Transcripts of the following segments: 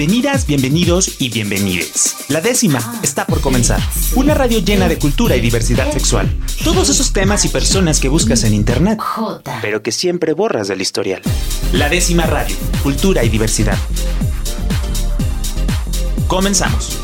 Bienvenidas, bienvenidos y bienvenides. La décima está por comenzar. Una radio llena de cultura y diversidad sexual. Todos esos temas y personas que buscas en internet, pero que siempre borras del historial. La décima radio, cultura y diversidad. Comenzamos.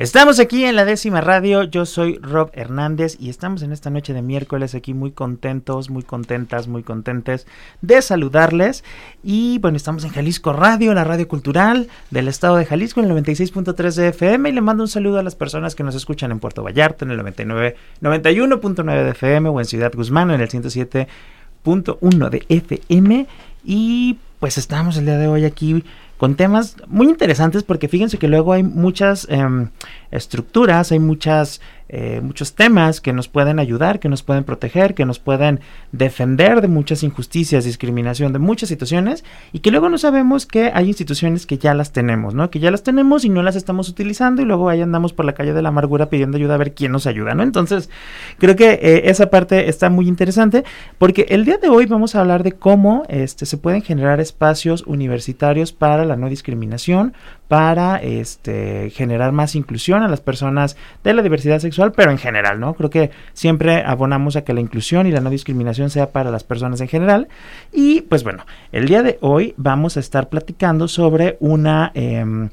Estamos aquí en la décima radio, yo soy Rob Hernández y estamos en esta noche de miércoles aquí muy contentos, muy contentas, muy contentes de saludarles. Y bueno, estamos en Jalisco Radio, la radio cultural del estado de Jalisco, en el 96.3 de FM. Y le mando un saludo a las personas que nos escuchan en Puerto Vallarta, en el 99, 91.9 de FM o en Ciudad Guzmán, en el 107.1 de FM. Y pues estamos el día de hoy aquí con temas muy interesantes porque fíjense que luego hay muchas em, estructuras, hay muchas eh, muchos temas que nos pueden ayudar, que nos pueden proteger, que nos pueden defender de muchas injusticias, discriminación, de muchas situaciones y que luego no sabemos que hay instituciones que ya las tenemos, ¿no? Que ya las tenemos y no las estamos utilizando y luego ahí andamos por la calle de la amargura pidiendo ayuda a ver quién nos ayuda, ¿no? Entonces, creo que eh, esa parte está muy interesante porque el día de hoy vamos a hablar de cómo este, se pueden generar espacios universitarios para la no discriminación, para este, generar más inclusión a las personas de la diversidad sexual, pero en general, ¿no? Creo que siempre abonamos a que la inclusión y la no discriminación sea para las personas en general. Y pues bueno, el día de hoy vamos a estar platicando sobre una... Em,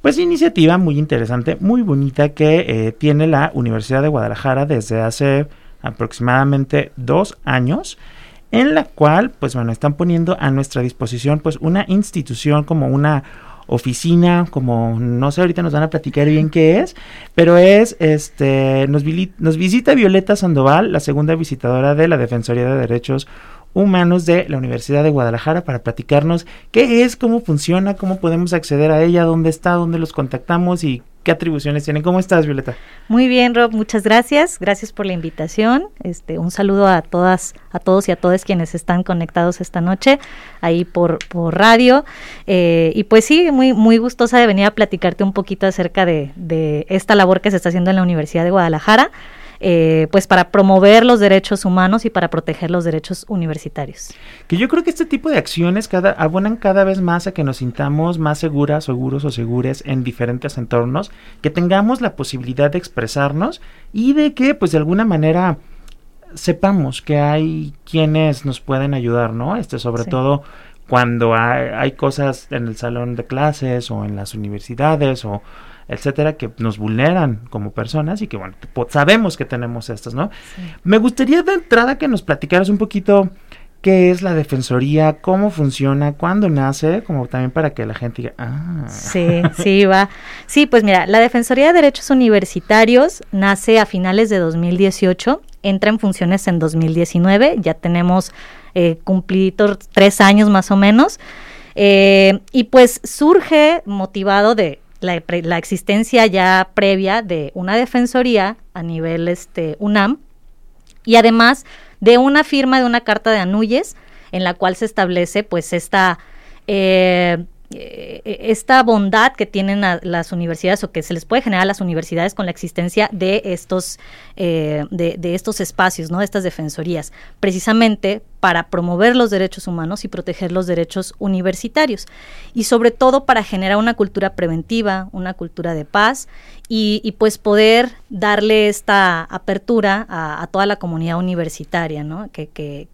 pues iniciativa muy interesante, muy bonita que eh, tiene la Universidad de Guadalajara desde hace aproximadamente dos años en la cual pues bueno están poniendo a nuestra disposición pues una institución como una oficina, como no sé, ahorita nos van a platicar bien qué es, pero es, este, nos, visita Violeta Sandoval, la segunda visitadora de la Defensoría de Derechos Humanos de la Universidad de Guadalajara para platicarnos qué es, cómo funciona, cómo podemos acceder a ella, dónde está, dónde los contactamos y qué atribuciones tienen. ¿Cómo estás, Violeta? Muy bien, Rob, muchas gracias. Gracias por la invitación. Este, un saludo a todas, a todos y a todas quienes están conectados esta noche ahí por, por radio. Eh, y pues sí, muy, muy gustosa de venir a platicarte un poquito acerca de, de esta labor que se está haciendo en la Universidad de Guadalajara. Eh, pues para promover los derechos humanos y para proteger los derechos universitarios. Que yo creo que este tipo de acciones cada, abonan cada vez más a que nos sintamos más seguras, seguros o segures en diferentes entornos, que tengamos la posibilidad de expresarnos y de que pues de alguna manera sepamos que hay quienes nos pueden ayudar, ¿no? Este sobre todo cuando hay, hay, cosas en el salón de clases o en las universidades o etcétera, que nos vulneran como personas y que, bueno, sabemos que tenemos estas, ¿no? Me gustaría de entrada que nos platicaras un poquito qué es la defensoría, cómo funciona, cuándo nace, como también para que la gente diga, ah. Sí, sí, va. Sí, pues mira, la Defensoría de Derechos Universitarios nace a finales de 2018, entra en funciones en 2019, ya tenemos eh, cumplidos tres años más o menos, eh, y pues surge motivado de la, existencia ya previa de una defensoría a nivel este, UNAM y además de una firma de una carta de Anuyes en la cual se establece pues esta eh, eh, esta bondad que tienen las universidades o que se les puede generar a las universidades con la existencia de estos, eh, de, estos espacios, ¿no? de estas defensorías, precisamente para promover los derechos humanos y proteger los derechos universitarios. Y sobre todo para generar una cultura preventiva, una cultura de paz y, pues poder darle esta apertura a, toda la comunidad universitaria, ¿no? que, que,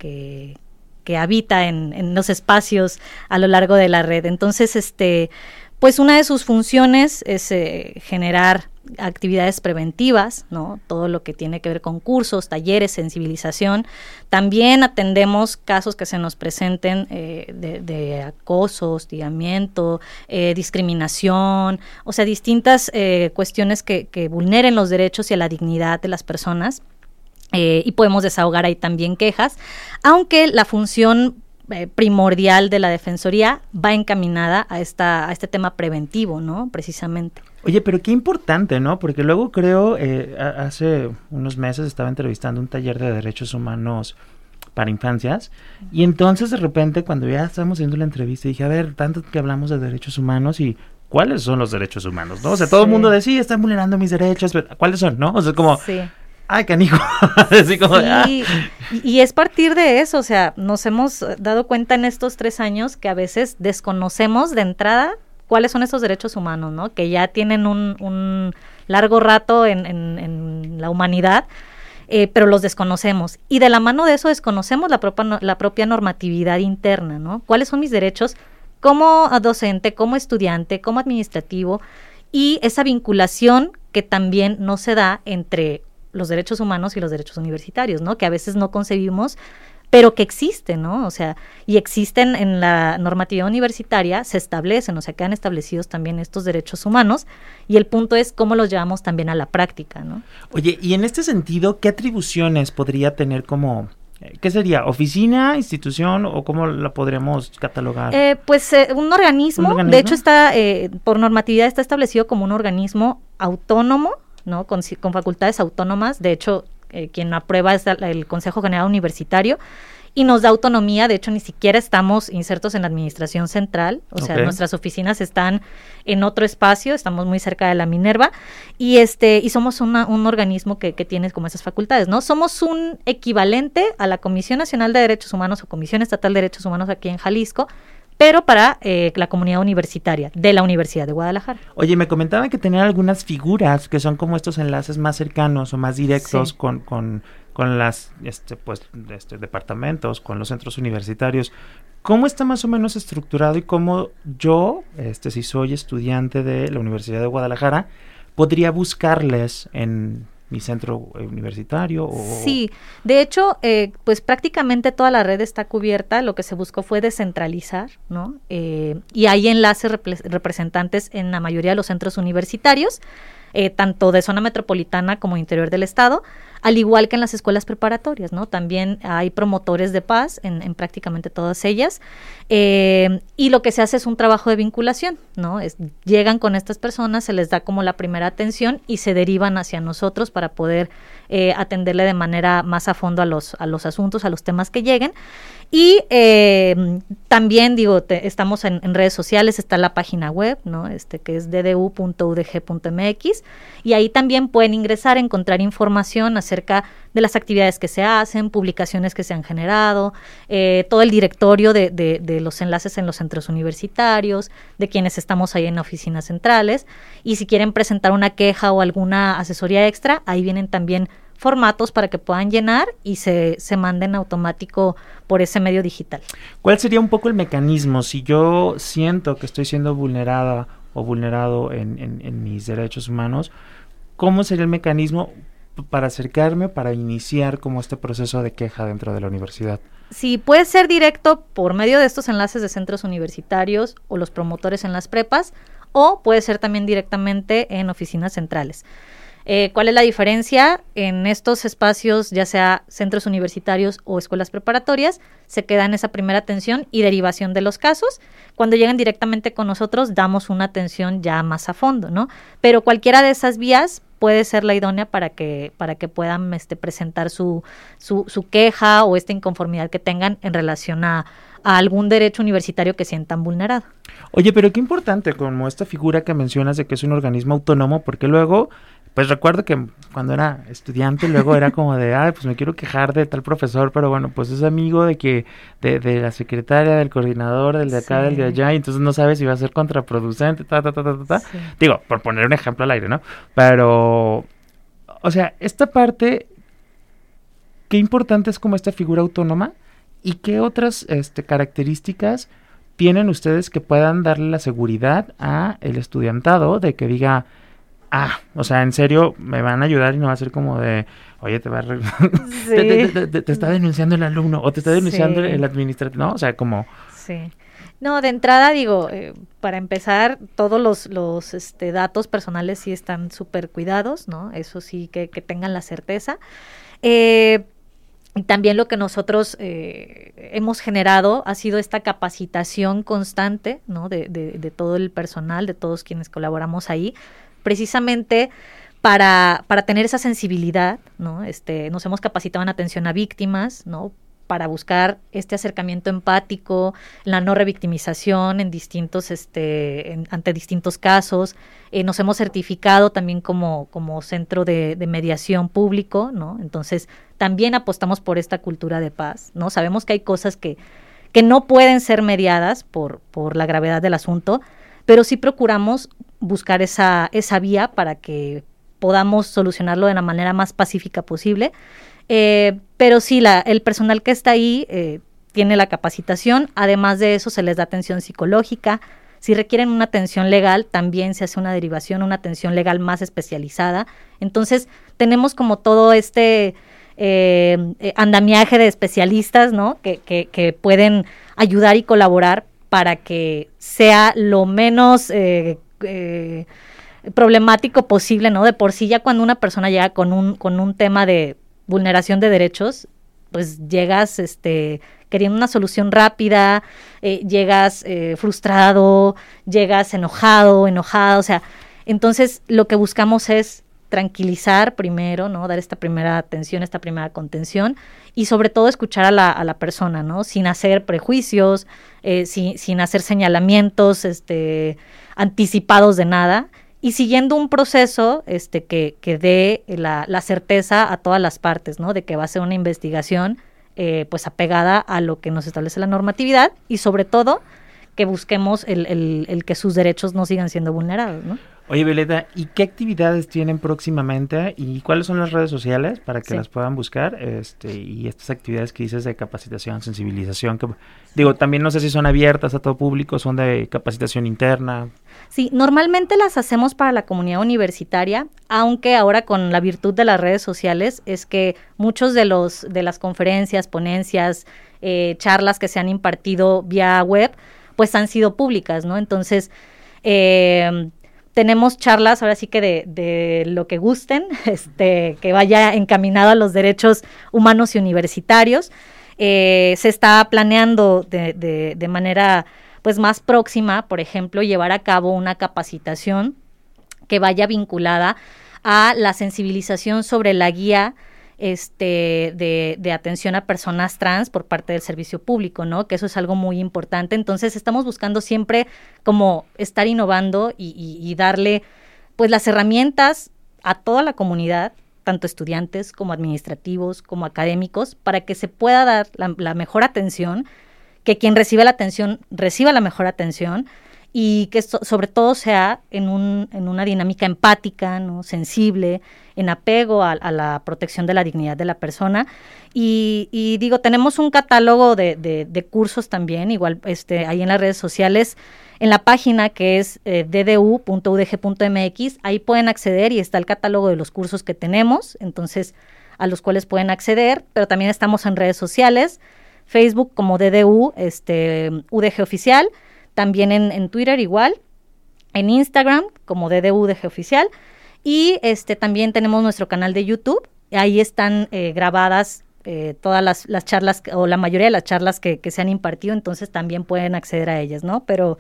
que habita en, los espacios a lo largo de la red. Entonces, este, pues una de sus funciones es eh, generar actividades preventivas, ¿no? Todo lo que tiene que ver con cursos, talleres, sensibilización. También atendemos casos que se nos presenten eh, de, acoso, hostigamiento, eh, discriminación, o sea, distintas cuestiones que, vulneren los derechos y la dignidad de las personas. Eh, y podemos desahogar ahí también quejas, aunque la función eh, primordial de la Defensoría va encaminada a, esta, a este tema preventivo, ¿no? Precisamente. Oye, pero qué importante, ¿no? Porque luego creo, eh, hace unos meses estaba entrevistando un taller de derechos humanos para infancias y entonces de repente cuando ya estábamos haciendo la entrevista dije, a ver, tanto que hablamos de derechos humanos y cuáles son los derechos humanos, ¿no? O sea, todo el mundo decía, están vulnerando mis derechos, pero ¿cuáles son, no? O sea, como... ay, canijo. Así como, ah. y, es partir de eso, o sea, nos hemos dado cuenta en estos tres años que a veces desconocemos de entrada cuáles son esos derechos humanos, ¿no? Que ya tienen un, largo rato en, la humanidad, eh, pero los desconocemos. Y de la mano de eso desconocemos la propia normatividad interna, ¿no? ¿Cuáles son mis derechos como docente, como estudiante, como administrativo? Y esa vinculación que también no se da entre los derechos humanos y los derechos universitarios, ¿no? Que a veces no concebimos pero que existen, ¿no? O sea, y existen en la normativa universitaria, se establecen, o sea, quedan establecidos también estos derechos humanos, y el punto es cómo los llevamos también a la práctica, ¿no? Oye, y en este sentido, ¿qué atribuciones podría tener como eh, ¿Qué sería? ¿Oficina, institución o cómo la podríamos catalogar? Eh, pues eh, un, organismo, de hecho está, por normatividad está establecido como un organismo autónomo, ¿no? Con, con facultades autónomas, de hecho eh, quien aprueba es el Consejo General Universitario y nos da autonomía. De hecho, ni siquiera estamos insertos en la administración central, o sea, nuestras oficinas están en otro espacio, estamos muy cerca de la Minerva y este y somos un organismo que, que, tiene como esas facultades, ¿no? Somos un equivalente a la Comisión Nacional de Derechos Humanos o Comisión Estatal de Derechos Humanos aquí en Jalisco pero para eh, la comunidad universitaria de la Universidad de Guadalajara. Oye, me comentaban que tenían algunas figuras que son como estos enlaces más cercanos o más directos con, con, con las este, pues, este, departamentos, con los centros universitarios. ¿Cómo está más o menos estructurado y cómo yo, este, si soy estudiante de la Universidad de Guadalajara, podría buscarles en mi centro universitario? O... Sí, de hecho, eh, pues prácticamente toda la red está cubierta. Lo que se buscó fue descentralizar, ¿no? Eh, y hay enlaces representantes en la mayoría de los centros universitarios. Eh, tanto de zona metropolitana como interior del estado, al igual que en las escuelas preparatorias, ¿no? También hay promotores de paz en, prácticamente todas ellas. Eh, y lo que se hace es un trabajo de vinculación, ¿no? llegan con estas personas, se les da como la primera atención y se derivan hacia nosotros para poder eh, atenderle de manera más a fondo a los, a los asuntos, a los temas que lleguen. Y eh, también digo, estamos en, redes sociales, está la página web, ¿no? Este que es ddu.udg.mx y ahí también pueden ingresar, encontrar información acerca de las actividades que se hacen, publicaciones que se han generado, eh, todo el directorio de, de, los enlaces en los centros universitarios, de quienes estamos ahí en oficinas centrales y si quieren presentar una queja o alguna asesoría extra, ahí vienen también formatos para que puedan llenar y se, se manden automático por ese medio digital. ¿Cuál sería un poco el mecanismo si yo siento que estoy siendo vulnerada o vulnerado en, en, mis derechos humanos? ¿Cómo sería el mecanismo para acercarme, para iniciar como este proceso de queja dentro de la universidad? Sí, puede ser directo por medio de estos enlaces de centros universitarios o los promotores en las prepas, o puede ser también directamente en oficinas centrales. Eh, ¿Cuál es la diferencia? En estos espacios, ya sea centros universitarios o escuelas preparatorias, se queda en esa primera atención y derivación de los casos. Cuando llegan directamente con nosotros, damos una atención ya más a fondo, ¿no? Pero cualquiera de esas vías puede ser la idónea para que, para que puedan este, presentar su, su, su queja o esta inconformidad que tengan en relación a, a algún derecho universitario que sientan vulnerado. Oye, pero qué importante como esta figura que mencionas de que es un organismo autónomo, porque luego pues recuerdo que cuando era estudiante luego era como de, ay, pues me quiero quejar de tal profesor, pero bueno, pues es amigo de que, de, de la secretaria, del coordinador, del de acá, del de allá, y entonces no sabes si va a ser contraproducente, ta, ta, ta, ta, ta. Digo, por poner un ejemplo al aire, ¿no? Pero, o sea, esta parte, qué importante es como esta figura autónoma y qué otras este, características tienen ustedes que puedan darle la seguridad a el estudiantado de que diga, ah, o sea, en serio, me van a ayudar y no va a ser como de, oye, te va a... te, está denunciando el alumno o te está denunciando el administrador, ¿no? O sea, como... Sí. No, de entrada digo, eh, para empezar, todos los, los este, datos personales sí están súper cuidados, ¿no? Eso sí, que, que tengan la certeza. Eh, y también lo que nosotros eh, hemos generado ha sido esta capacitación constante, ¿no? De, de, de todo el personal, de todos quienes colaboramos ahí, precisamente para, para tener esa sensibilidad, ¿no? Este, nos hemos capacitado en atención a víctimas, ¿no? para buscar este acercamiento empático, la no revictimización en distintos, este, ante distintos casos. Eh, nos hemos certificado también como, como centro de, mediación público, ¿no? Entonces, también apostamos por esta cultura de paz, ¿no? Sabemos que hay cosas que, que no pueden ser mediadas por, por la gravedad del asunto, pero sí procuramos buscar esa, esa vía para que podamos solucionarlo de la manera más pacífica posible. Eh, pero sí, el personal que está ahí eh, tiene la capacitación, además de eso se les da atención psicológica. Si requieren una atención legal, también se hace una derivación, una atención legal más especializada. Entonces, tenemos como todo este eh, andamiaje de especialistas, ¿no? Que, pueden ayudar y colaborar para que sea lo menos problemático posible, ¿no? De por sí ya cuando una persona llega con un, con un tema de vulneración de derechos, pues llegas este, queriendo una solución rápida, eh, llegas eh, frustrado, llegas enojado, enojada, o sea, entonces lo que buscamos es tranquilizar primero, ¿no? Dar esta primera atención, esta primera contención y sobre todo escuchar a la, a la persona, ¿no? Sin hacer prejuicios, eh, sin, sin hacer señalamientos este, anticipados de nada y siguiendo un proceso este, que, que dé la, la, certeza a todas las partes, ¿no? De que va a ser una investigación eh, pues apegada a lo que nos establece la normatividad y sobre todo que busquemos el, el, el que sus derechos no sigan siendo vulnerados, ¿no? Oye, Violeta, ¿y qué actividades tienen próximamente y cuáles son las redes sociales para que las puedan buscar? Este, y estas actividades que dices de capacitación, sensibilización, que, digo, también no sé si son abiertas a todo público, son de capacitación interna. Sí, normalmente las hacemos para la comunidad universitaria, aunque ahora con la virtud de las redes sociales es que muchos de los de las conferencias, ponencias, eh, charlas que se han impartido vía web, pues han sido públicas, ¿no? Entonces, eh, tenemos charlas ahora sí que de, de, lo que gusten, este, que vaya encaminado a los derechos humanos y universitarios. Eh, se está planeando de, de, de, manera pues más próxima, por ejemplo, llevar a cabo una capacitación que vaya vinculada a la sensibilización sobre la guía este, de, atención a personas trans por parte del servicio público, ¿no? Que eso es algo muy importante. Entonces, estamos buscando siempre como estar innovando y, y, y darle, pues, las herramientas a toda la comunidad, tanto estudiantes como administrativos, como académicos, para que se pueda dar la, la mejor atención, que quien reciba la atención reciba la mejor atención y que so, sobre todo sea en, un, en una dinámica empática, ¿no? sensible, en apego a, la protección de la dignidad de la persona. Y, y digo, tenemos un catálogo de, de, de, cursos también, igual este, ahí en las redes sociales, en la página que es eh, ddu.udg.mx, ahí pueden acceder y está el catálogo de los cursos que tenemos, entonces a los cuales pueden acceder, pero también estamos en redes sociales, Facebook como DDU, este, UDG Oficial, también en, en Twitter igual, en Instagram como DDUDG Oficial y este también tenemos nuestro canal de YouTube, ahí están eh, grabadas eh, todas las, las, charlas o la mayoría de las charlas que, se han impartido, entonces también pueden acceder a ellas, ¿no? Pero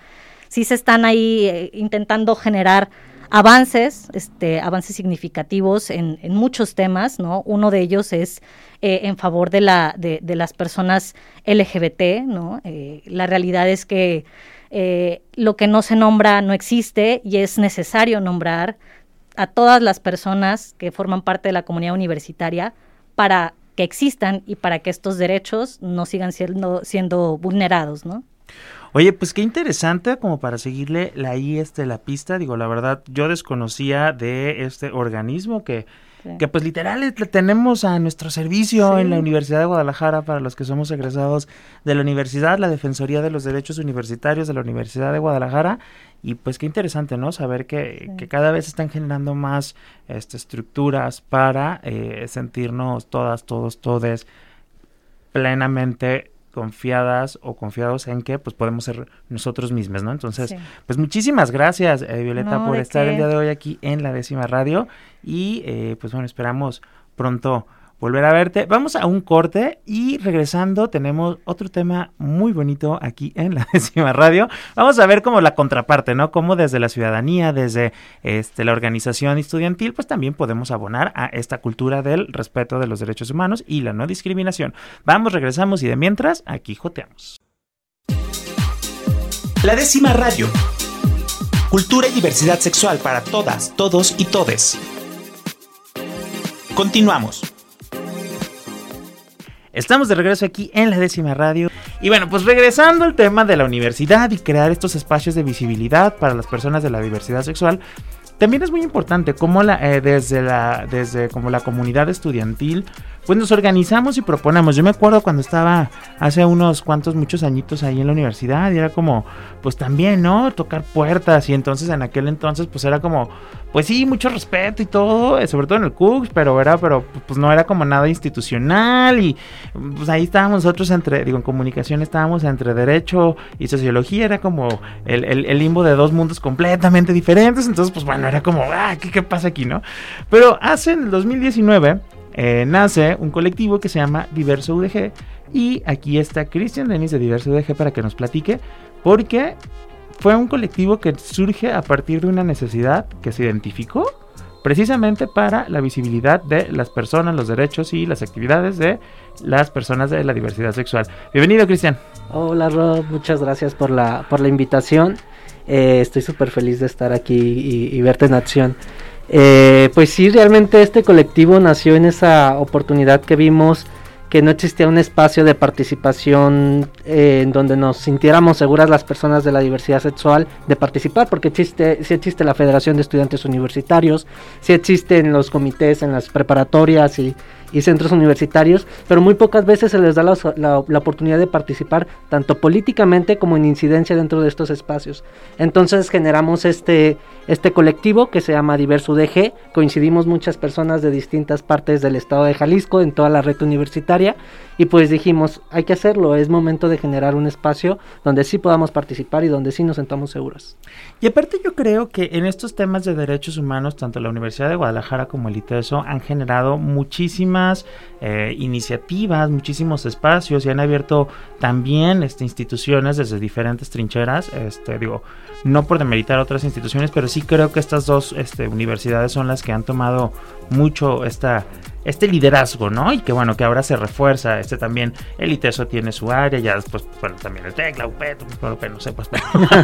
sí se están ahí eh, intentando generar avances, este, avances significativos en, en, muchos temas, ¿no? Uno de ellos es en favor de, la, de, de, las personas LGBT, ¿no? La realidad es que eh, lo que no se nombra no existe y es necesario nombrar a todas las personas que forman parte de la comunidad universitaria para que existan y para que estos derechos no sigan siendo, siendo vulnerados, ¿no? Oye, pues qué interesante como para seguirle la, ahí este, la pista. Digo, la verdad, yo desconocía de este organismo que, sí. que pues literal tenemos a nuestro servicio sí. en la Universidad de Guadalajara para los que somos egresados de la universidad, la Defensoría de los Derechos Universitarios de la Universidad de Guadalajara. Y pues qué interesante, ¿no? Saber que, sí. que cada vez están generando más este, estructuras para eh, sentirnos todas, todos, todes plenamente confiadas o confiados en que pues podemos ser nosotros mismos, ¿no? Entonces, sí. pues muchísimas gracias, eh, Violeta, no, por estar qué? el día de hoy aquí en la décima radio y eh, pues bueno, esperamos pronto volver a verte. Vamos a un corte y regresando tenemos otro tema muy bonito aquí en la décima radio. Vamos a ver como la contraparte, ¿no? Como desde la ciudadanía, desde este, la organización estudiantil, pues también podemos abonar a esta cultura del respeto de los derechos humanos y la no discriminación. Vamos, regresamos y de mientras, aquí joteamos. La décima radio. Cultura y diversidad sexual para todas, todos y todes. Continuamos. Estamos de regreso aquí en la décima radio. Y bueno, pues regresando al tema de la universidad y crear estos espacios de visibilidad para las personas de la diversidad sexual, también es muy importante cómo la, eh, desde la, desde como la comunidad estudiantil pues nos organizamos y proponemos. Yo me acuerdo cuando estaba hace unos cuantos, muchos añitos ahí en la universidad y era como, pues también, ¿no? Tocar puertas y entonces en aquel entonces pues era como, pues sí, mucho respeto y todo, eh, sobre todo en el CUCS, pero era, pero pues no era como nada institucional y pues ahí estábamos nosotros entre, digo, en comunicación estábamos entre derecho y sociología, era como el, el, limbo de dos mundos completamente diferentes, entonces pues bueno, era como, ah, ¿qué, qué pasa aquí, no? Pero hace en el 2019 eh, nace un colectivo que se llama Diverso UDG y aquí está Cristian Denis de Diverso UDG para que nos platique porque fue un colectivo que surge a partir de una necesidad que se identificó precisamente para la visibilidad de las personas, los derechos y las actividades de las personas de la diversidad sexual. Bienvenido, Cristian. Hola, Rob, muchas gracias por la, por la invitación. Eh, estoy súper feliz de estar aquí y, y verte en acción. Eh, pues sí, realmente este colectivo nació en esa oportunidad que vimos que no existía un espacio de participación eh, en donde nos sintiéramos seguras las personas de la diversidad sexual de participar, porque existe, sí existe la Federación de Estudiantes Universitarios, sí existen los comités en las preparatorias y y centros universitarios, pero muy pocas veces se les da la, oportunidad de participar tanto políticamente como en incidencia dentro de estos espacios. Entonces generamos este, este colectivo que se llama Diverso UDG, coincidimos muchas personas de distintas partes del estado de Jalisco en toda la red universitaria y pues dijimos, hay que hacerlo, es momento de generar un espacio donde sí podamos participar y donde sí nos sentamos seguras. Y aparte yo creo que en estos temas de derechos humanos, tanto la Universidad de Guadalajara como el ITESO han generado muchísimas eh, iniciativas, muchísimos espacios y han abierto también este, instituciones desde diferentes trincheras, este, digo, no por demeritar otras instituciones, pero sí creo que estas dos este, universidades son las que han tomado mucho esta este liderazgo, ¿no? Y que bueno, que ahora se refuerza, este también, el ITESO tiene su área, ya después, bueno, también el TECLA, UPET, UPET no sé, pues,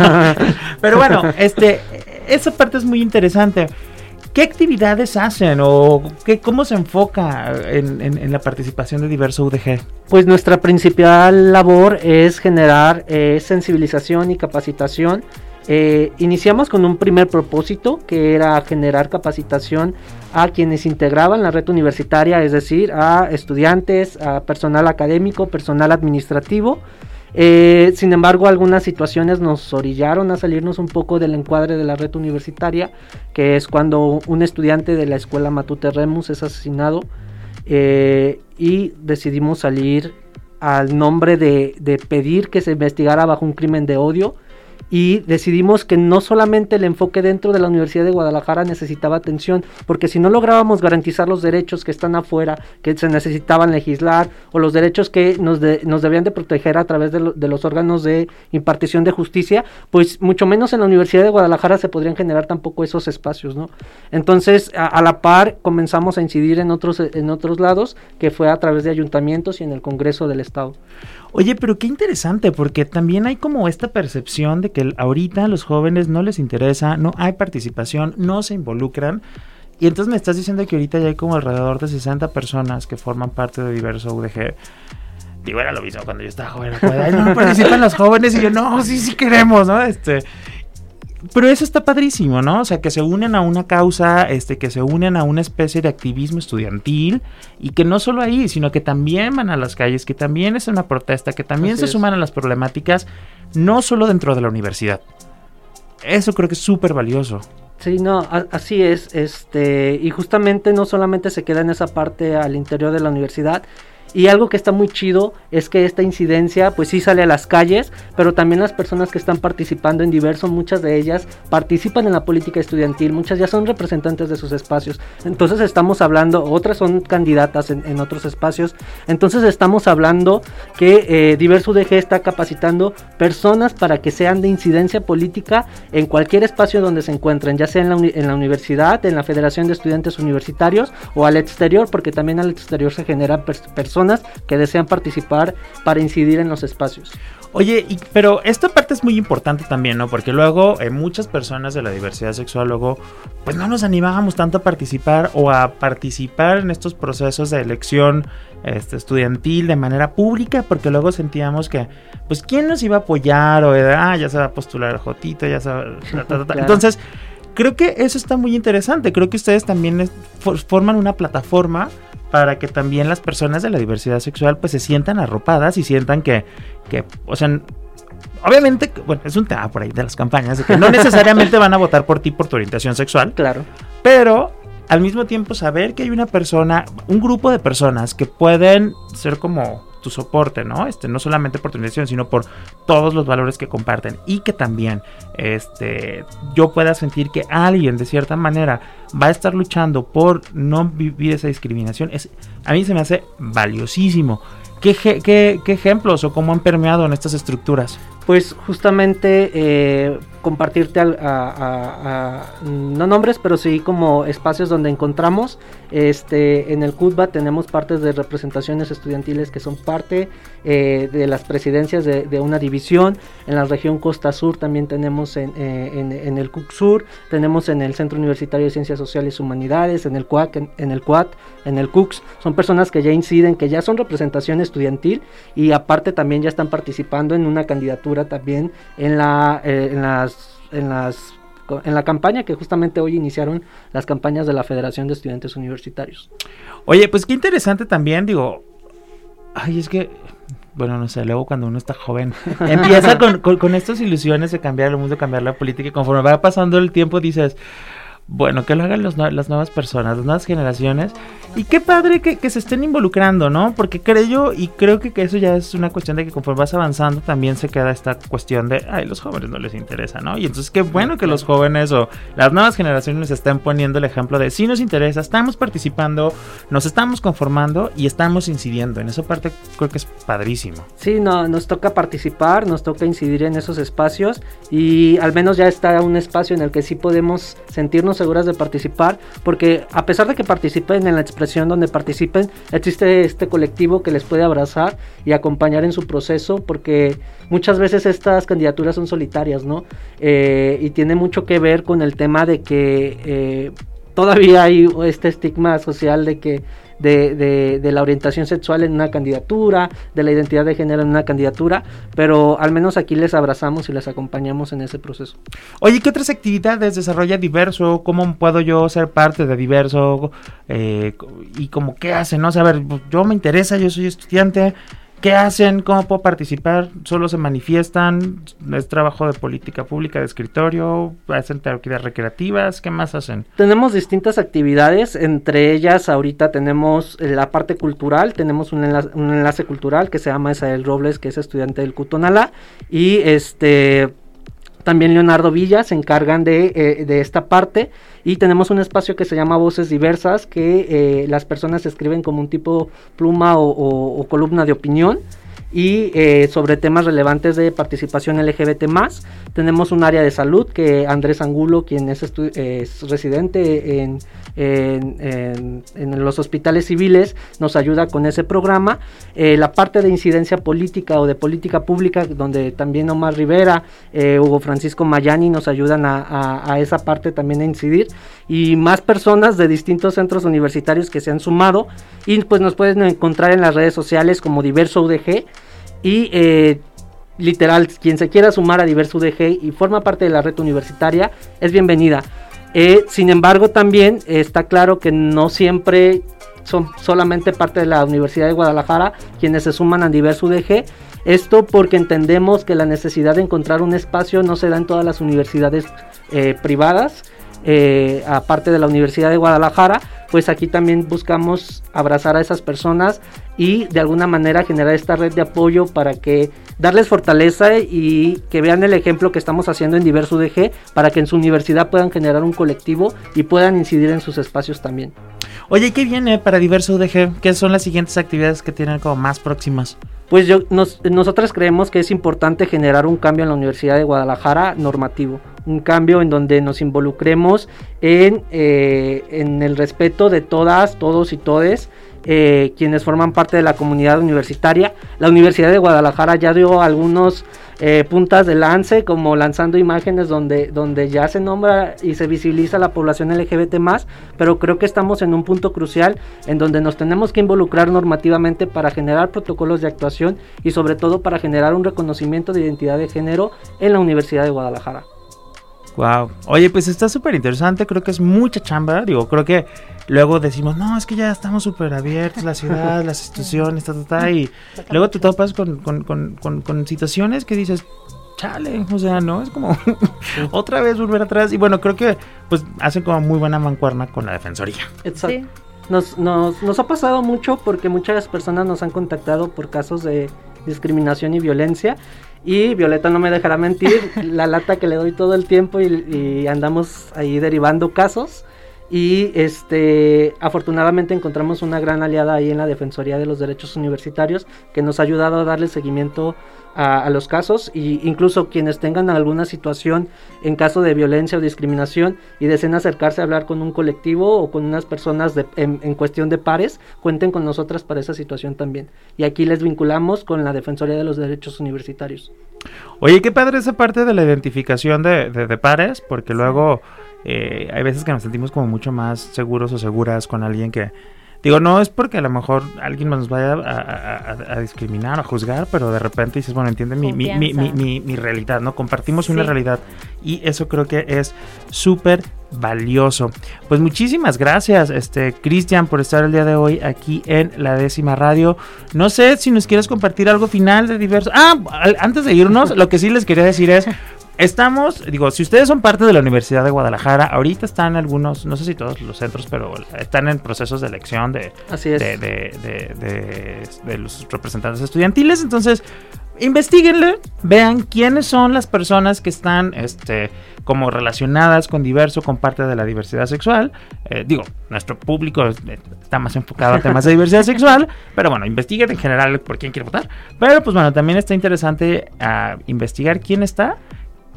pero, bueno, este, esa parte es muy interesante. ¿Qué actividades hacen o qué, cómo se enfoca en, la participación de diverso UDG? Pues nuestra principal labor es generar eh, sensibilización y capacitación eh, iniciamos con un primer propósito que era generar capacitación a quienes integraban la red universitaria, es decir, a estudiantes, a personal académico, personal administrativo. Eh, sin embargo, algunas situaciones nos orillaron a salirnos un poco del encuadre de la red universitaria, que es cuando un estudiante de la escuela Matute Remus es asesinado eh, y decidimos salir al nombre de pedir que se investigara bajo un crimen de odio y decidimos que no solamente el enfoque dentro de la Universidad de Guadalajara necesitaba atención, porque si no lográbamos garantizar los derechos que están afuera, que se necesitaban legislar, o los derechos que nos, nos debían de proteger a través de, los órganos de impartición de justicia, pues mucho menos en la Universidad de Guadalajara se podrían generar tampoco esos espacios, ¿no? Entonces, a, a la par comenzamos a incidir en otros, en otros lados, que fue a través de ayuntamientos y en el Congreso del Estado. Oye, pero qué interesante, porque también hay como esta percepción de que ahorita a los jóvenes no les interesa, no hay participación, no se involucran. Y entonces me estás diciendo que ahorita ya hay como alrededor de 60 personas que forman parte de diverso UDG. Digo, era lo mismo cuando yo estaba joven. no participan los jóvenes y yo, no, sí, sí queremos, ¿no? Este, pero eso está padrísimo, ¿no? O sea, que se unen a una causa, este, que se unen a una especie de activismo estudiantil y que no solo ahí, sino que también van a las calles, que también es una protesta, que también se suman a las problemáticas, no solo dentro de la universidad. Eso creo que es súper valioso. Sí, no, así es, este, y justamente no solamente se queda en esa parte al interior de la universidad, Y algo que está muy chido es que esta incidencia pues sí sale a las calles, pero también las personas que están participando en diversos, muchas de ellas participan en la política estudiantil, muchas ya son representantes de sus espacios. Entonces estamos hablando, otras son candidatas en, otros espacios. Entonces estamos hablando que eh, Diverso UDG está capacitando personas para que sean de incidencia política en cualquier espacio donde se encuentren, ya sea en la, en la universidad, en la Federación de Estudiantes Universitarios o al exterior, porque también al exterior se generan personas que desean participar para incidir en los espacios. Oye, pero esta parte es muy importante también, ¿no? Porque luego eh, muchas personas de la diversidad sexual luego, pues no nos animábamos tanto a participar o a participar en estos procesos de elección este, estudiantil de manera pública, porque luego sentíamos que, pues, ¿quién nos iba a apoyar? O, ah, ya se va a postular Jotito, ya se va... Entonces, creo que eso está muy interesante. Creo que ustedes también forman una plataforma para que también las personas de la diversidad sexual pues se sientan arropadas y sientan que, que o sea, obviamente, bueno, es un tema por ahí de las campañas, de que no necesariamente van a votar por ti por tu orientación sexual. Claro. Pero al mismo tiempo saber que hay una persona, un grupo de personas que pueden ser como tu soporte, ¿no? Este, no solamente por tu intención, sino por todos los valores que comparten y que también este, yo pueda sentir que alguien de cierta manera va a estar luchando por no vivir esa discriminación, es, a mí se me hace valiosísimo. ¿Qué, ejemplos o cómo han permeado en estas estructuras? Pues justamente eh, compartirte a, no nombres, pero sí como espacios donde encontramos. Este, en el CUTBA tenemos partes de representaciones estudiantiles que son parte eh, de las presidencias de, una división. En la región Costa Sur también tenemos en, eh, el CUC Sur, tenemos en el Centro Universitario de Ciencias Sociales y Humanidades, en el CUAC, en, el CUAT, en el CUCS. Son personas que ya inciden, que ya son representación estudiantil y aparte también ya están participando en una candidatura también en, la, eh, en las en las en la campaña que justamente hoy iniciaron las campañas de la Federación de Estudiantes Universitarios. Oye, pues qué interesante también, digo, ay, es que, bueno, no sé, luego cuando uno está joven, empieza con, con estas ilusiones de cambiar el mundo, cambiar la política y conforme va pasando el tiempo dices, bueno, que lo hagan las nuevas personas, las nuevas generaciones. Y qué padre que, se estén involucrando, ¿no? Porque creo yo, y creo que, eso ya es una cuestión de que conforme vas avanzando también se queda esta cuestión de, ay, los jóvenes no les interesa, ¿no? Y entonces qué bueno que los jóvenes o las nuevas generaciones estén poniendo el ejemplo de, sí nos interesa, estamos participando, nos estamos conformando y estamos incidiendo. En esa parte creo que es padrísimo. Sí, no, nos toca participar, nos toca incidir en esos espacios y al menos ya está un espacio en el que sí podemos sentirnos seguras de participar, porque a pesar de que participen en la expresión donde participen, existe este colectivo que les puede abrazar y acompañar en su proceso, porque muchas veces estas candidaturas son solitarias, ¿no? Eh, y tiene mucho que ver con el tema de que eh, todavía hay este estigma social de que de, de, la orientación sexual en una candidatura, de la identidad de género en una candidatura, pero al menos aquí les abrazamos y les acompañamos en ese proceso. Oye, ¿qué otras actividades desarrolla Diverso? ¿Cómo puedo yo ser parte de Diverso? Eh, ¿Y cómo qué hacen? ¿no? O a ver, yo me interesa, yo soy estudiante, ¿Qué hacen? ¿Cómo puedo participar? ¿Solo se manifiestan? ¿Es trabajo de política pública, de escritorio? ¿Hacen actividades recreativas? ¿Qué más hacen? Tenemos distintas actividades, entre ellas ahorita tenemos eh, la parte cultural, tenemos un enlace, cultural que se llama Isael Robles, que es estudiante del Cutonalá, y este también Leonardo Villa se encargan de, eh, de, esta parte y tenemos un espacio que se llama Voces Diversas que eh, las personas escriben como un tipo pluma o columna de opinión y eh, sobre temas relevantes de participación LGBT más. Tenemos un área de salud que Andrés Angulo, quien es, residente en, en, los hospitales civiles, nos ayuda con ese programa. Eh, la parte de incidencia política o de política pública, donde también Omar Rivera, eh, Hugo Francisco Mayani nos ayudan a, a esa parte también a incidir. Y más personas de distintos centros universitarios que se han sumado y pues nos pueden encontrar en las redes sociales como Diverso UDG y eh, literal, quien se quiera sumar a Diverso UDG y forma parte de la red universitaria es bienvenida. Eh, sin embargo, también está claro que no siempre son solamente parte de la Universidad de Guadalajara quienes se suman a Diverso UDG. Esto porque entendemos que la necesidad de encontrar un espacio no se da en todas las universidades eh, privadas, aparte de la Universidad de Guadalajara, pues aquí también buscamos abrazar a esas personas y de alguna manera generar esta red de apoyo para que darles fortaleza y que vean el ejemplo que estamos haciendo en Diverso UDG para que en su universidad puedan generar un colectivo y puedan incidir en sus espacios también. Oye, ¿qué viene para Diverso UDG? ¿Qué son las siguientes actividades que tienen como más próximas? Pues yo, nos, nosotras creemos que es importante generar un cambio en la Universidad de Guadalajara normativo, un cambio en donde nos involucremos en, eh, en el respeto de todas, todos y todes eh, quienes forman parte de la comunidad universitaria. La Universidad de Guadalajara ya dio algunos eh, puntas de lance, como lanzando imágenes donde, donde ya se nombra y se visibiliza la población LGBT pero creo que estamos en un punto crucial en donde nos tenemos que involucrar normativamente para generar protocolos de actuación y sobre todo para generar un reconocimiento de identidad de género en la Universidad de Guadalajara. Wow. Oye, pues está súper interesante, creo que es mucha chamba, digo, creo que luego decimos, no, es que ya estamos súper abiertos, la ciudad, las instituciones, ta, ta, ta, y luego te topas con, con, con, con, situaciones que dices, chale, o sea, no, es como otra vez volver atrás, y bueno, creo que pues hacen como muy buena mancuerna con la defensoría. Exacto. Nos, nos, nos ha pasado mucho porque muchas personas nos han contactado por casos de discriminación y violencia. Y Violeta no me dejará mentir, la lata que le doy todo el tiempo y, andamos ahí derivando casos. Y este, afortunadamente encontramos una gran aliada ahí en la Defensoría de los Derechos Universitarios que nos ha ayudado a darle seguimiento a, los casos e incluso quienes tengan alguna situación en caso de violencia o discriminación y deseen acercarse a hablar con un colectivo o con unas personas en, en, cuestión de pares, cuenten con nosotras para esa situación también. Y aquí les vinculamos con la Defensoría de los Derechos Universitarios. Oye, qué padre esa parte de la identificación de, de pares, porque luego eh, hay veces que nos sentimos como mucho más seguros o seguras con alguien que... Digo, no es porque a lo mejor alguien nos vaya a, discriminar o a juzgar, pero de repente dices, bueno, entiende mi, mi, mi, mi, realidad, ¿no? Compartimos una realidad y eso creo que es súper valioso. Pues muchísimas gracias, este Cristian, por estar el día de hoy aquí en la décima radio. No sé si nos quieres compartir algo final de diverso. Ah, antes de irnos, lo que sí les quería decir es, Estamos, digo, si ustedes son parte de la Universidad de Guadalajara, ahorita están algunos, no sé si todos los centros, pero están en procesos de elección de, de, los representantes estudiantiles. Entonces, investiguenle, vean quiénes son las personas que están este, como relacionadas con diverso, con parte de la diversidad sexual. Eh, digo, nuestro público está más enfocado a temas de diversidad sexual, pero bueno, investiguen en general por quién quiere votar. Pero pues bueno, también está interesante uh, investigar quién está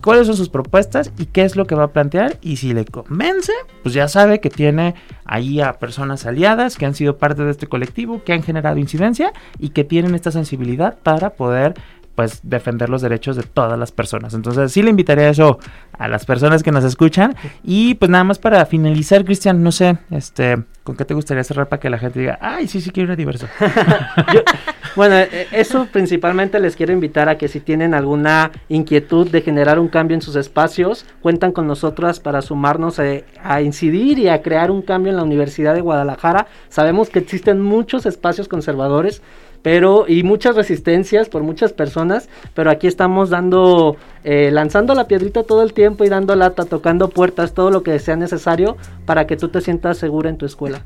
cuáles son sus propuestas y qué es lo que va a plantear. Y si le convence, pues ya sabe que tiene ahí a personas aliadas que han sido parte de este colectivo, que han generado incidencia y que tienen esta sensibilidad para poder pues defender los derechos de todas las personas. Entonces sí le invitaría eso a las personas que nos escuchan. Y pues nada más para finalizar, Cristian, no sé, este, ¿con qué te gustaría cerrar para que la gente diga, ay, sí, sí quiero ir diverso? bueno, eh, eso principalmente les quiero invitar a que si tienen alguna inquietud de generar un cambio en sus espacios, cuentan con nosotras para sumarnos a, eh, a incidir y a crear un cambio en la Universidad de Guadalajara. Sabemos que existen muchos espacios conservadores pero y muchas resistencias por muchas personas, pero aquí estamos dando, eh, lanzando la piedrita todo el tiempo y dando lata, tocando puertas, todo lo que sea necesario para que tú te sientas segura en tu escuela.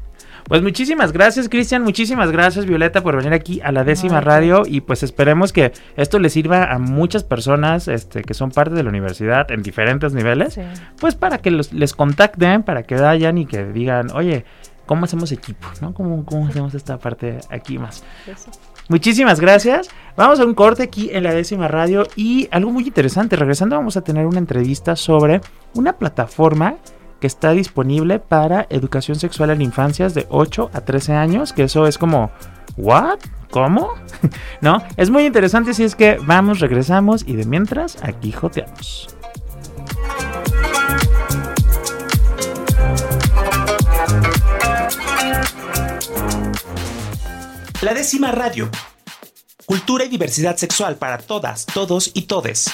Pues muchísimas gracias, Cristian. Muchísimas gracias, Violeta, por venir aquí a la décima radio. Y pues esperemos que esto le sirva a muchas personas este, que son parte de la universidad en diferentes niveles. Pues para que los, les contacten, para que vayan y que digan, oye, ¿cómo hacemos equipo? ¿no? ¿Cómo, cómo hacemos esta parte aquí más? Muchísimas gracias. Vamos a un corte aquí en la décima radio y algo muy interesante. Regresando vamos a tener una entrevista sobre una plataforma que está disponible para educación sexual en infancias de 8 a 13 años, que eso es como, ¿what? ¿Cómo? ¿No? Es muy interesante, si es que vamos, regresamos y de mientras aquí joteamos. La décima radio. Cultura y diversidad sexual para todas, todos y todes.